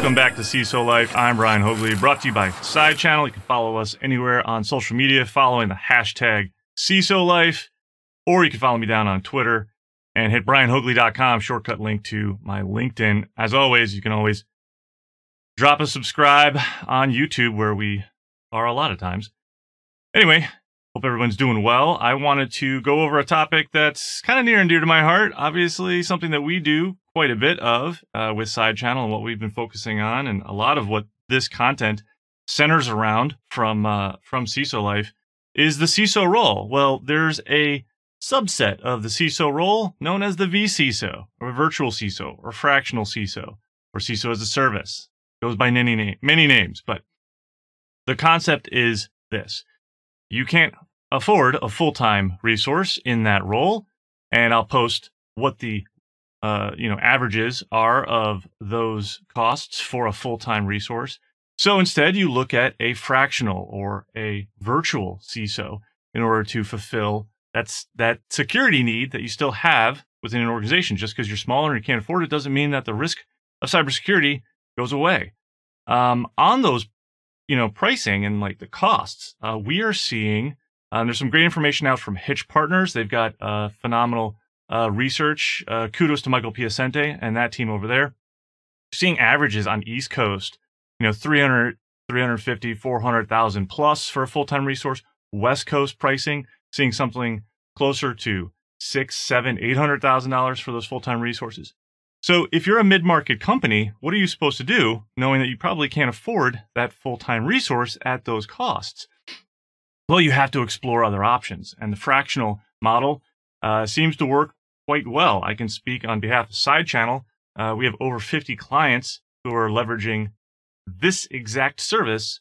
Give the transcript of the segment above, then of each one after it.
Welcome back to CISO Life. I'm Brian Haugli, brought to you by Side Channel. You can follow us anywhere on social media following the hashtag CISO Life, or you can follow me down on Twitter and hit brianhaugli.com, shortcut link to my LinkedIn. As always, you can always drop a subscribe on YouTube where we are a lot of times. Anyway, hope everyone's doing well. I wanted to go over a topic that's kind of near and dear to my heart. Obviously, something that we do quite a bit of uh, with Side Channel and what we've been focusing on, and a lot of what this content centers around from uh, from CISO life is the CISO role. Well, there's a subset of the CISO role known as the vCISO, or virtual CISO, or fractional CISO, or CISO as a service. It goes by many, na- many names, but the concept is this. You can't afford a full-time resource in that role, and I'll post what the uh, you know averages are of those costs for a full-time resource. So instead, you look at a fractional or a virtual CISO in order to fulfill that's that security need that you still have within an organization. Just because you're smaller and you can't afford it doesn't mean that the risk of cybersecurity goes away. Um, on those, you know, pricing and like the costs, uh, we are seeing. Um, there's some great information out from Hitch Partners. They've got uh, phenomenal uh, research. Uh, kudos to Michael Piacente and that team over there. Seeing averages on East Coast, you know, 300, 350, 400,000 plus for a full-time resource. West Coast pricing, seeing something closer to six, seven, eight hundred thousand dollars for those full-time resources. So if you're a mid-market company, what are you supposed to do knowing that you probably can't afford that full-time resource at those costs? Well, you have to explore other options. And the fractional model uh, seems to work quite well. I can speak on behalf of Side Channel. Uh, we have over 50 clients who are leveraging this exact service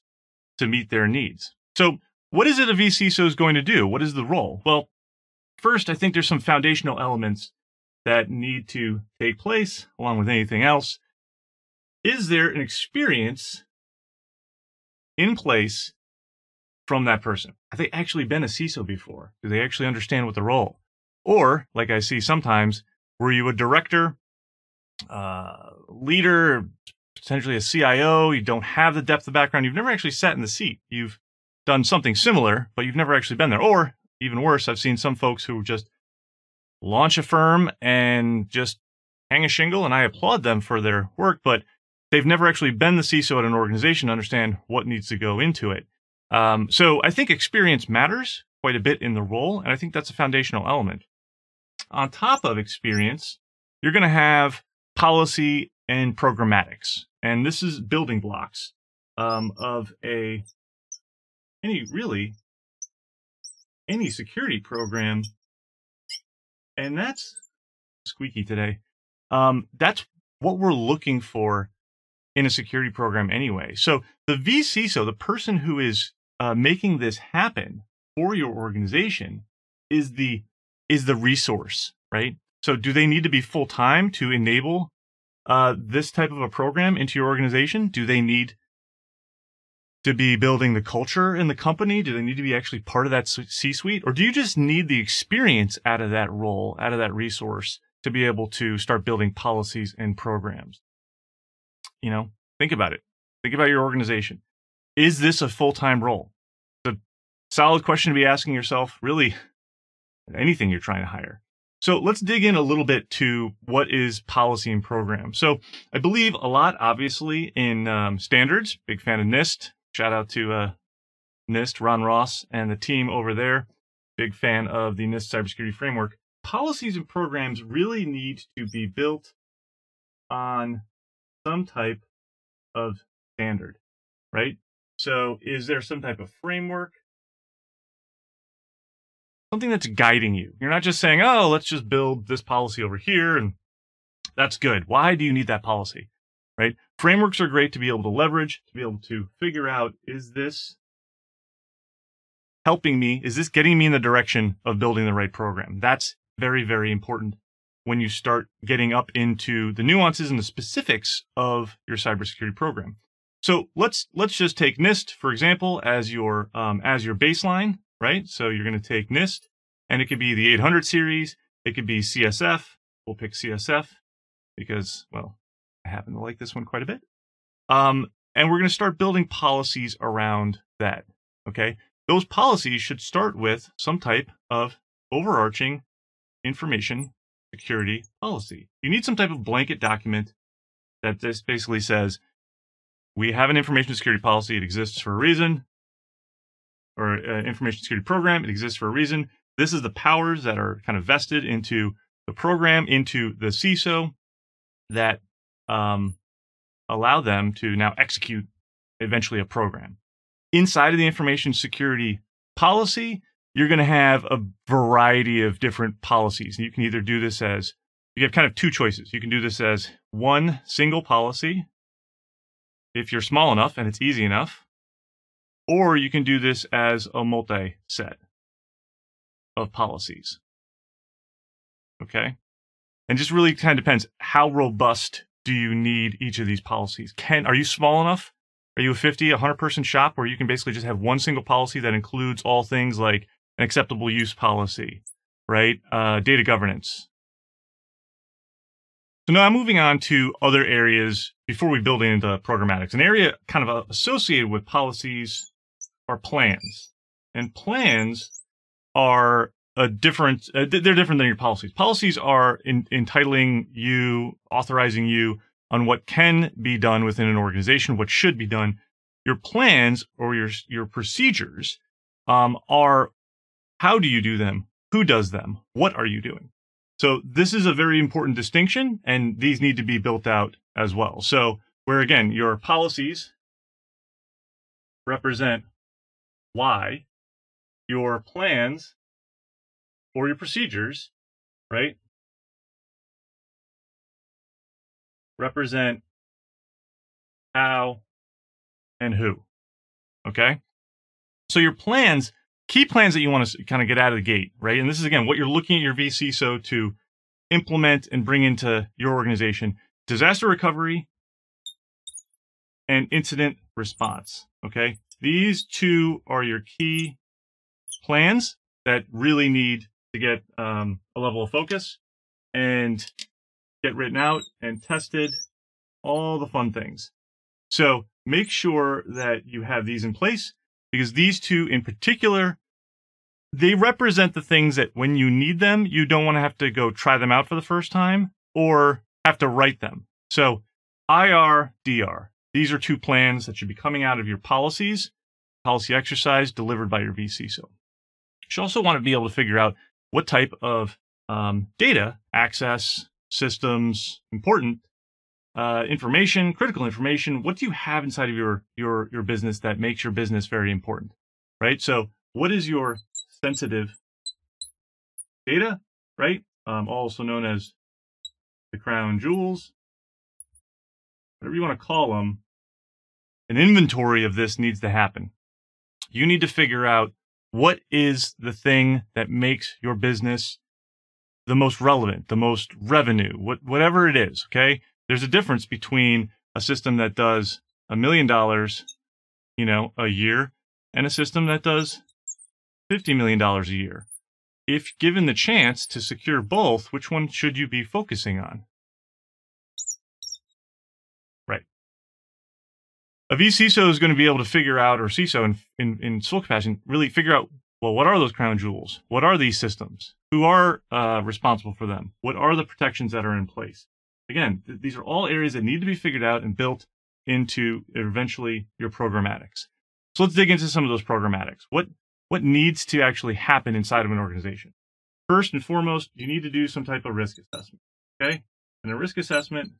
to meet their needs. So what is it a vCISO is going to do? What is the role? Well, first, I think there's some foundational elements that need to take place along with anything else. Is there an experience in place from that person? Have they actually been a CISO before? Do they actually understand what the role? Or, like I see sometimes, were you a director, uh, leader, potentially a CIO? You don't have the depth of background. You've never actually sat in the seat. You've done something similar, but you've never actually been there. Or even worse, I've seen some folks who just launch a firm and just hang a shingle, and I applaud them for their work, but they've never actually been the CISO at an organization to understand what needs to go into it. Um, so I think experience matters quite a bit in the role, and I think that's a foundational element. On top of experience, you're going to have policy and programmatics. And this is building blocks um, of a any really any security program. And that's squeaky today. Um, that's what we're looking for in a security program anyway. So the vCISO, the person who is uh, making this happen for your organization, is the is the resource, right? So do they need to be full time to enable uh, this type of a program into your organization? Do they need to be building the culture in the company? Do they need to be actually part of that C suite? Or do you just need the experience out of that role, out of that resource to be able to start building policies and programs? You know, think about it. Think about your organization. Is this a full time role? It's a solid question to be asking yourself, really, anything you're trying to hire. So let's dig in a little bit to what is policy and program. So I believe a lot, obviously, in um, standards. Big fan of NIST. Shout out to uh, NIST, Ron Ross, and the team over there. Big fan of the NIST cybersecurity framework. Policies and programs really need to be built on some type of standard, right? So is there some type of framework? something that's guiding you. You're not just saying, oh, let's just build this policy over here and that's good. Why do you need that policy? Right? Frameworks are great to be able to leverage, to be able to figure out is this helping me? Is this getting me in the direction of building the right program? That's very, very important when you start getting up into the nuances and the specifics of your cybersecurity program. So let's let's just take NIST for example as your um, as your baseline right? So you're going to take NIST, and it could be the 800 series. It could be CSF. We'll pick CSF because, well, I happen to like this one quite a bit. Um, and we're going to start building policies around that. Okay. Those policies should start with some type of overarching information security policy. You need some type of blanket document that this basically says we have an information security policy. It exists for a reason, or uh, information security program. It exists for a reason. This is the powers that are kind of vested into the program, into the CISO that um, allow them to now execute eventually a program. Inside of the information security policy, you're going to have a variety of different policies. You can either do this as you have kind of two choices. You can do this as one single policy if you're small enough and it's easy enough, or you can do this as a multi set of policies. Okay. And just really kind of depends how robust do you need each of these policies? Can are you small enough? Are you a 50, 100 person shop where you can basically just have one single policy that includes all things like an acceptable use policy, right? Uh, data governance. So now I'm moving on to other areas before we build into programmatics. An area kind of associated with policies are plans. And plans are a different, uh, they're different than your policies. Policies are in, entitling you, authorizing you on what can be done within an organization, what should be done. Your plans or your, your procedures um, are how do you do them? Who does them? What are you doing? So this is a very important distinction, and these need to be built out as well. So where again, your policies represent why, your plans or your procedures, right, represent how and who. Okay? So your plans key plans that you want to kind of get out of the gate, right? And this is again what you're looking at your vCISO to implement and bring into your organization: disaster recovery and incident response. Okay, these two are your key plans that really need to get um, a level of focus and get written out and tested. All the fun things. So make sure that you have these in place because these two in particular they represent the things that when you need them you don't want to have to go try them out for the first time or have to write them so ir dr these are two plans that should be coming out of your policies policy exercise delivered by your VC. vCISO. You should also want to be able to figure out what type of um, data access systems important uh, information, critical information. What do you have inside of your your your business that makes your business very important, right? So, what is your sensitive data, right? Um, also known as the crown jewels, whatever you want to call them. An inventory of this needs to happen. You need to figure out what is the thing that makes your business the most relevant, the most revenue, what, whatever it is. Okay. There's a difference between a system that does a million dollars, you know, a year and a system that does $50 million a year. If given the chance to secure both, which one should you be focusing on? A vCISO is going to be able to figure out, or CISO in, in, in full capacity, really figure out, well, what are those crown jewels? What are these systems? Who are uh, responsible for them? What are the protections that are in place? Again, th- these are all areas that need to be figured out and built into eventually your programmatics. So let's dig into some of those programmatics. What what needs to actually happen inside of an organization? First and foremost, you need to do some type of risk assessment. Okay? And a risk assessment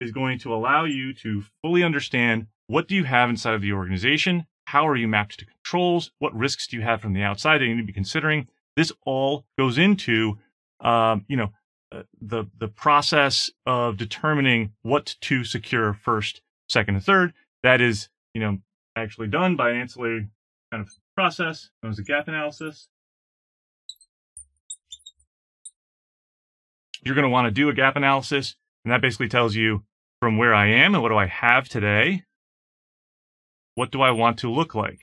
is going to allow you to fully understand what do you have inside of the organization? How are you mapped to controls? What risks do you have from the outside that you need to be considering? This all goes into, um, you know, uh, the the process of determining what to secure first, second, and third. That is, you know, actually done by an ancillary kind of process known as a gap analysis. You're going to want to do a gap analysis, and that basically tells you from where I am and what do I have today, what do I want to look like.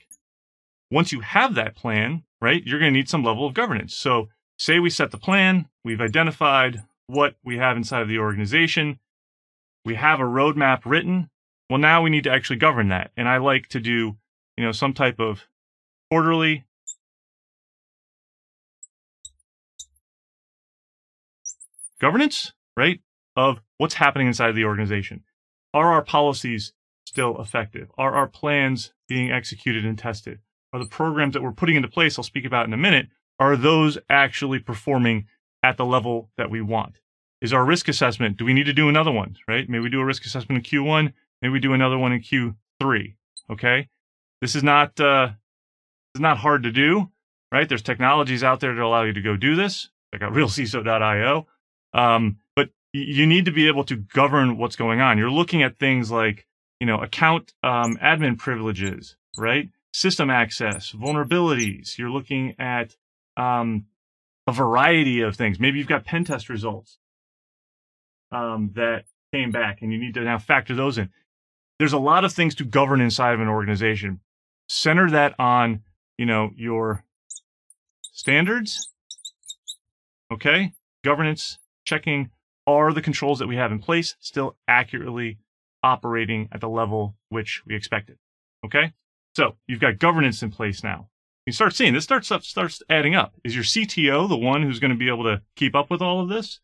Once you have that plan, right, you're going to need some level of governance. So say we set the plan, we've identified what we have inside of the organization, we have a roadmap written, Well, now we need to actually govern that. And I like to do, you know, some type of quarterly governance, right? Of what's happening inside the organization. Are our policies still effective? Are our plans being executed and tested? Are the programs that we're putting into place, I'll speak about in a minute, are those actually performing at the level that we want? Is our risk assessment, do we need to do another one, right? Maybe we do a risk assessment in Q1, maybe we do another one in Q3, okay? This is not, uh, this is not hard to do, right? There's technologies out there that allow you to go do this. Check out realciso.io. Um, you need to be able to govern what's going on. You're looking at things like, you know, account um, admin privileges, right? System access, vulnerabilities. You're looking at um, a variety of things. Maybe you've got pen test results um, that came back, and you need to now factor those in. There's a lot of things to govern inside of an organization. Center that on, you know, your standards, okay, governance, checking are the controls that we have in place still accurately operating at the level which we expected. Okay. So you've got governance in place now. You start seeing this starts up, starts adding up. Is your CTO the one who's going to be able to keep up with all of this?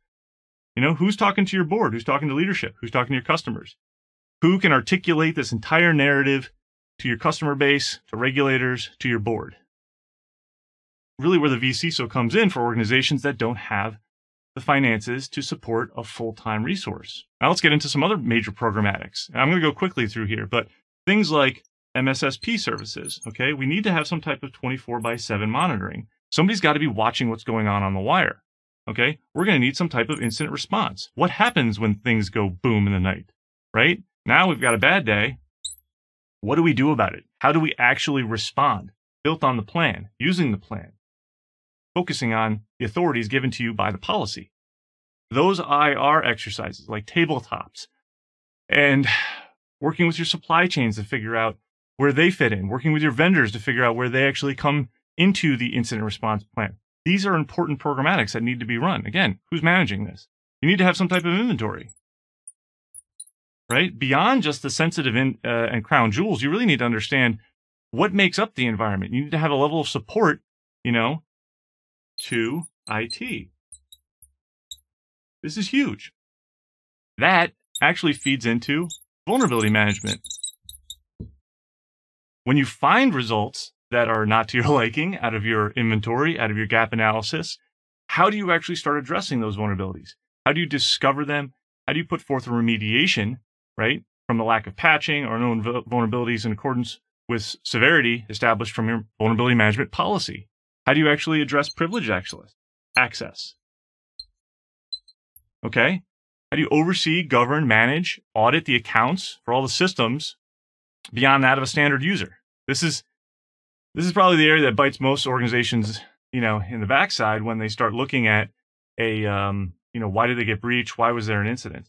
You know, who's talking to your board? Who's talking to leadership? Who's talking to your customers? Who can articulate this entire narrative to your customer base, to regulators, to your board? Really, where the vCISO comes in for organizations that don't have the finances to support a full time resource. Now let's get into some other major programmatics. I'm going to go quickly through here, but things like MSSP services, okay, we need to have some type of 24 by 7 monitoring. Somebody's got to be watching what's going on on the wire, okay? We're going to need some type of incident response. What happens when things go boom in the night, right? Now we've got a bad day. What do we do about it? How do we actually respond? Built on the plan, using the plan focusing on the authorities given to you by the policy. Those IR exercises like tabletops and working with your supply chains to figure out where they fit in, working with your vendors to figure out where they actually come into the incident response plan. These are important programmatics that need to be run. Again, who's managing this? You need to have some type of inventory, right? Beyond just the sensitive in, uh, and crown jewels, you really need to understand what makes up the environment. You need to have a level of support, you know, to IT. This is huge. That actually feeds into vulnerability management. When you find results that are not to your liking out of your inventory, out of your gap analysis, how do you actually start addressing those vulnerabilities? How do you discover them? How do you put forth a remediation, right, from the lack of patching or known vulnerabilities in accordance with severity established from your vulnerability management policy? How do you actually address privilege access? Okay. How do you oversee, govern, manage, audit the accounts for all the systems beyond that of a standard user? This is this is probably the area that bites most organizations, you know, in the backside when they start looking at a, um, you know, why did they get breached? Why was there an incident?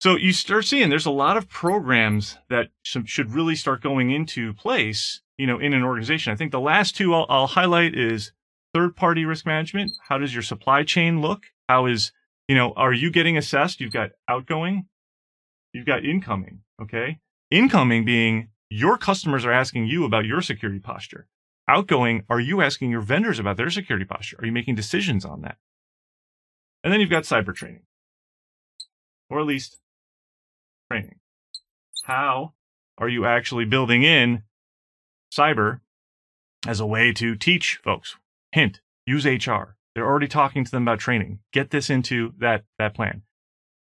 So you start seeing there's a lot of programs that should really start going into place you know, in an organization. I think the last two I'll, I'll highlight is third party risk management. How does your supply chain look? How is, you know, are you getting assessed? You've got outgoing, you've got incoming. Okay. Incoming being your customers are asking you about your security posture. Outgoing, are you asking your vendors about their security posture? Are you making decisions on that? And then you've got cyber training, or at least training. How are you actually building in cyber as a way to teach folks. Hint, use HR. They're already talking to them about training. Get this into that, that plan.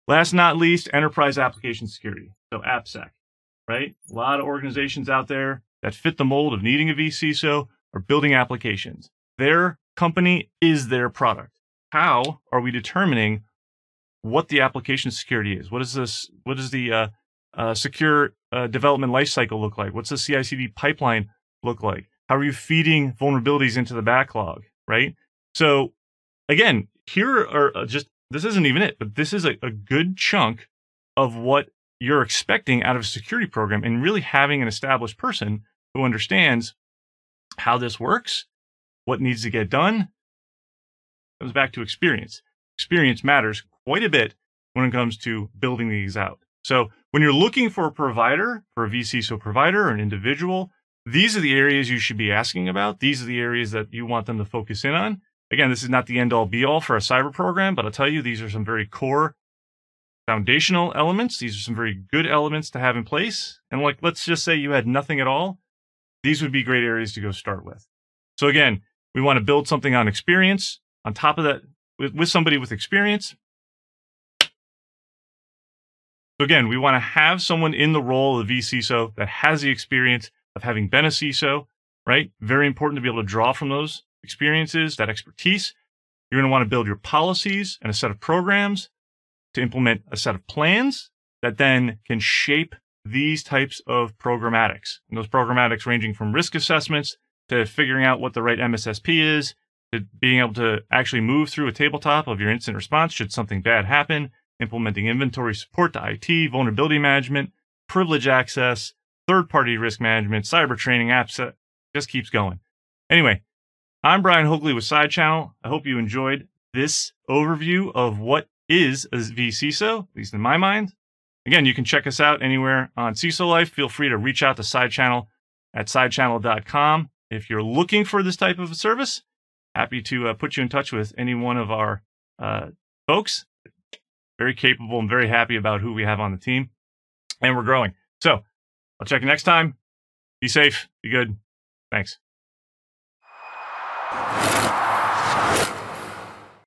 Last not least, enterprise application security. So AppSec, right? A lot of organizations out there that fit the mold of needing a vCISO are building applications. Their company is their product. How are we determining what the application security is? What is this? What does the uh, uh, secure uh, development lifecycle look like? What's the CI/CD pipeline look like? How are you feeding vulnerabilities into the backlog, right? So again, here are uh, just this isn't even it, but this is a, a good chunk of what you're expecting out of a security program and really having an established person who understands how this works, what needs to get done. Comes back to experience. Experience matters quite a bit when it comes to building these out. So when you're looking for a provider, for a vCISO provider or an individual, these are the areas you should be asking about. These are the areas that you want them to focus in on. Again, this is not the end all be all for a cyber program, but I'll tell you, these are some very core foundational elements. These are some very good elements to have in place. And like, let's just say you had nothing at all. These would be great areas to go start with. So again, we want to build something on experience. On top of that, with, with somebody with experience, so again, we want to have someone in the role of vCISO that has the experience of having been a CISO, right? Very important to be able to draw from those experiences, that expertise. You're going to want to build your policies and a set of programs to implement a set of plans that then can shape these types of programmatics. And those programmatics ranging from risk assessments to figuring out what the right MSSP is, to being able to actually move through a tabletop of your incident response should something bad happen, implementing inventory support to IT, vulnerability management, privilege access, third party risk management, cyber training, apps, just keeps going. Anyway, I'm Brian Haugli with Side Channel. I hope you enjoyed this overview of what is a vCISO, at least in my mind. Again, you can check us out anywhere on CISO Life. Feel free to reach out to Side Channel at sidechannel.com. If you're looking for this type of a service, happy to uh, put you in touch with any one of our uh, folks very capable and very happy about who we have on the team. And we're growing. So I'll check you next time. Be safe. Be good. Thanks.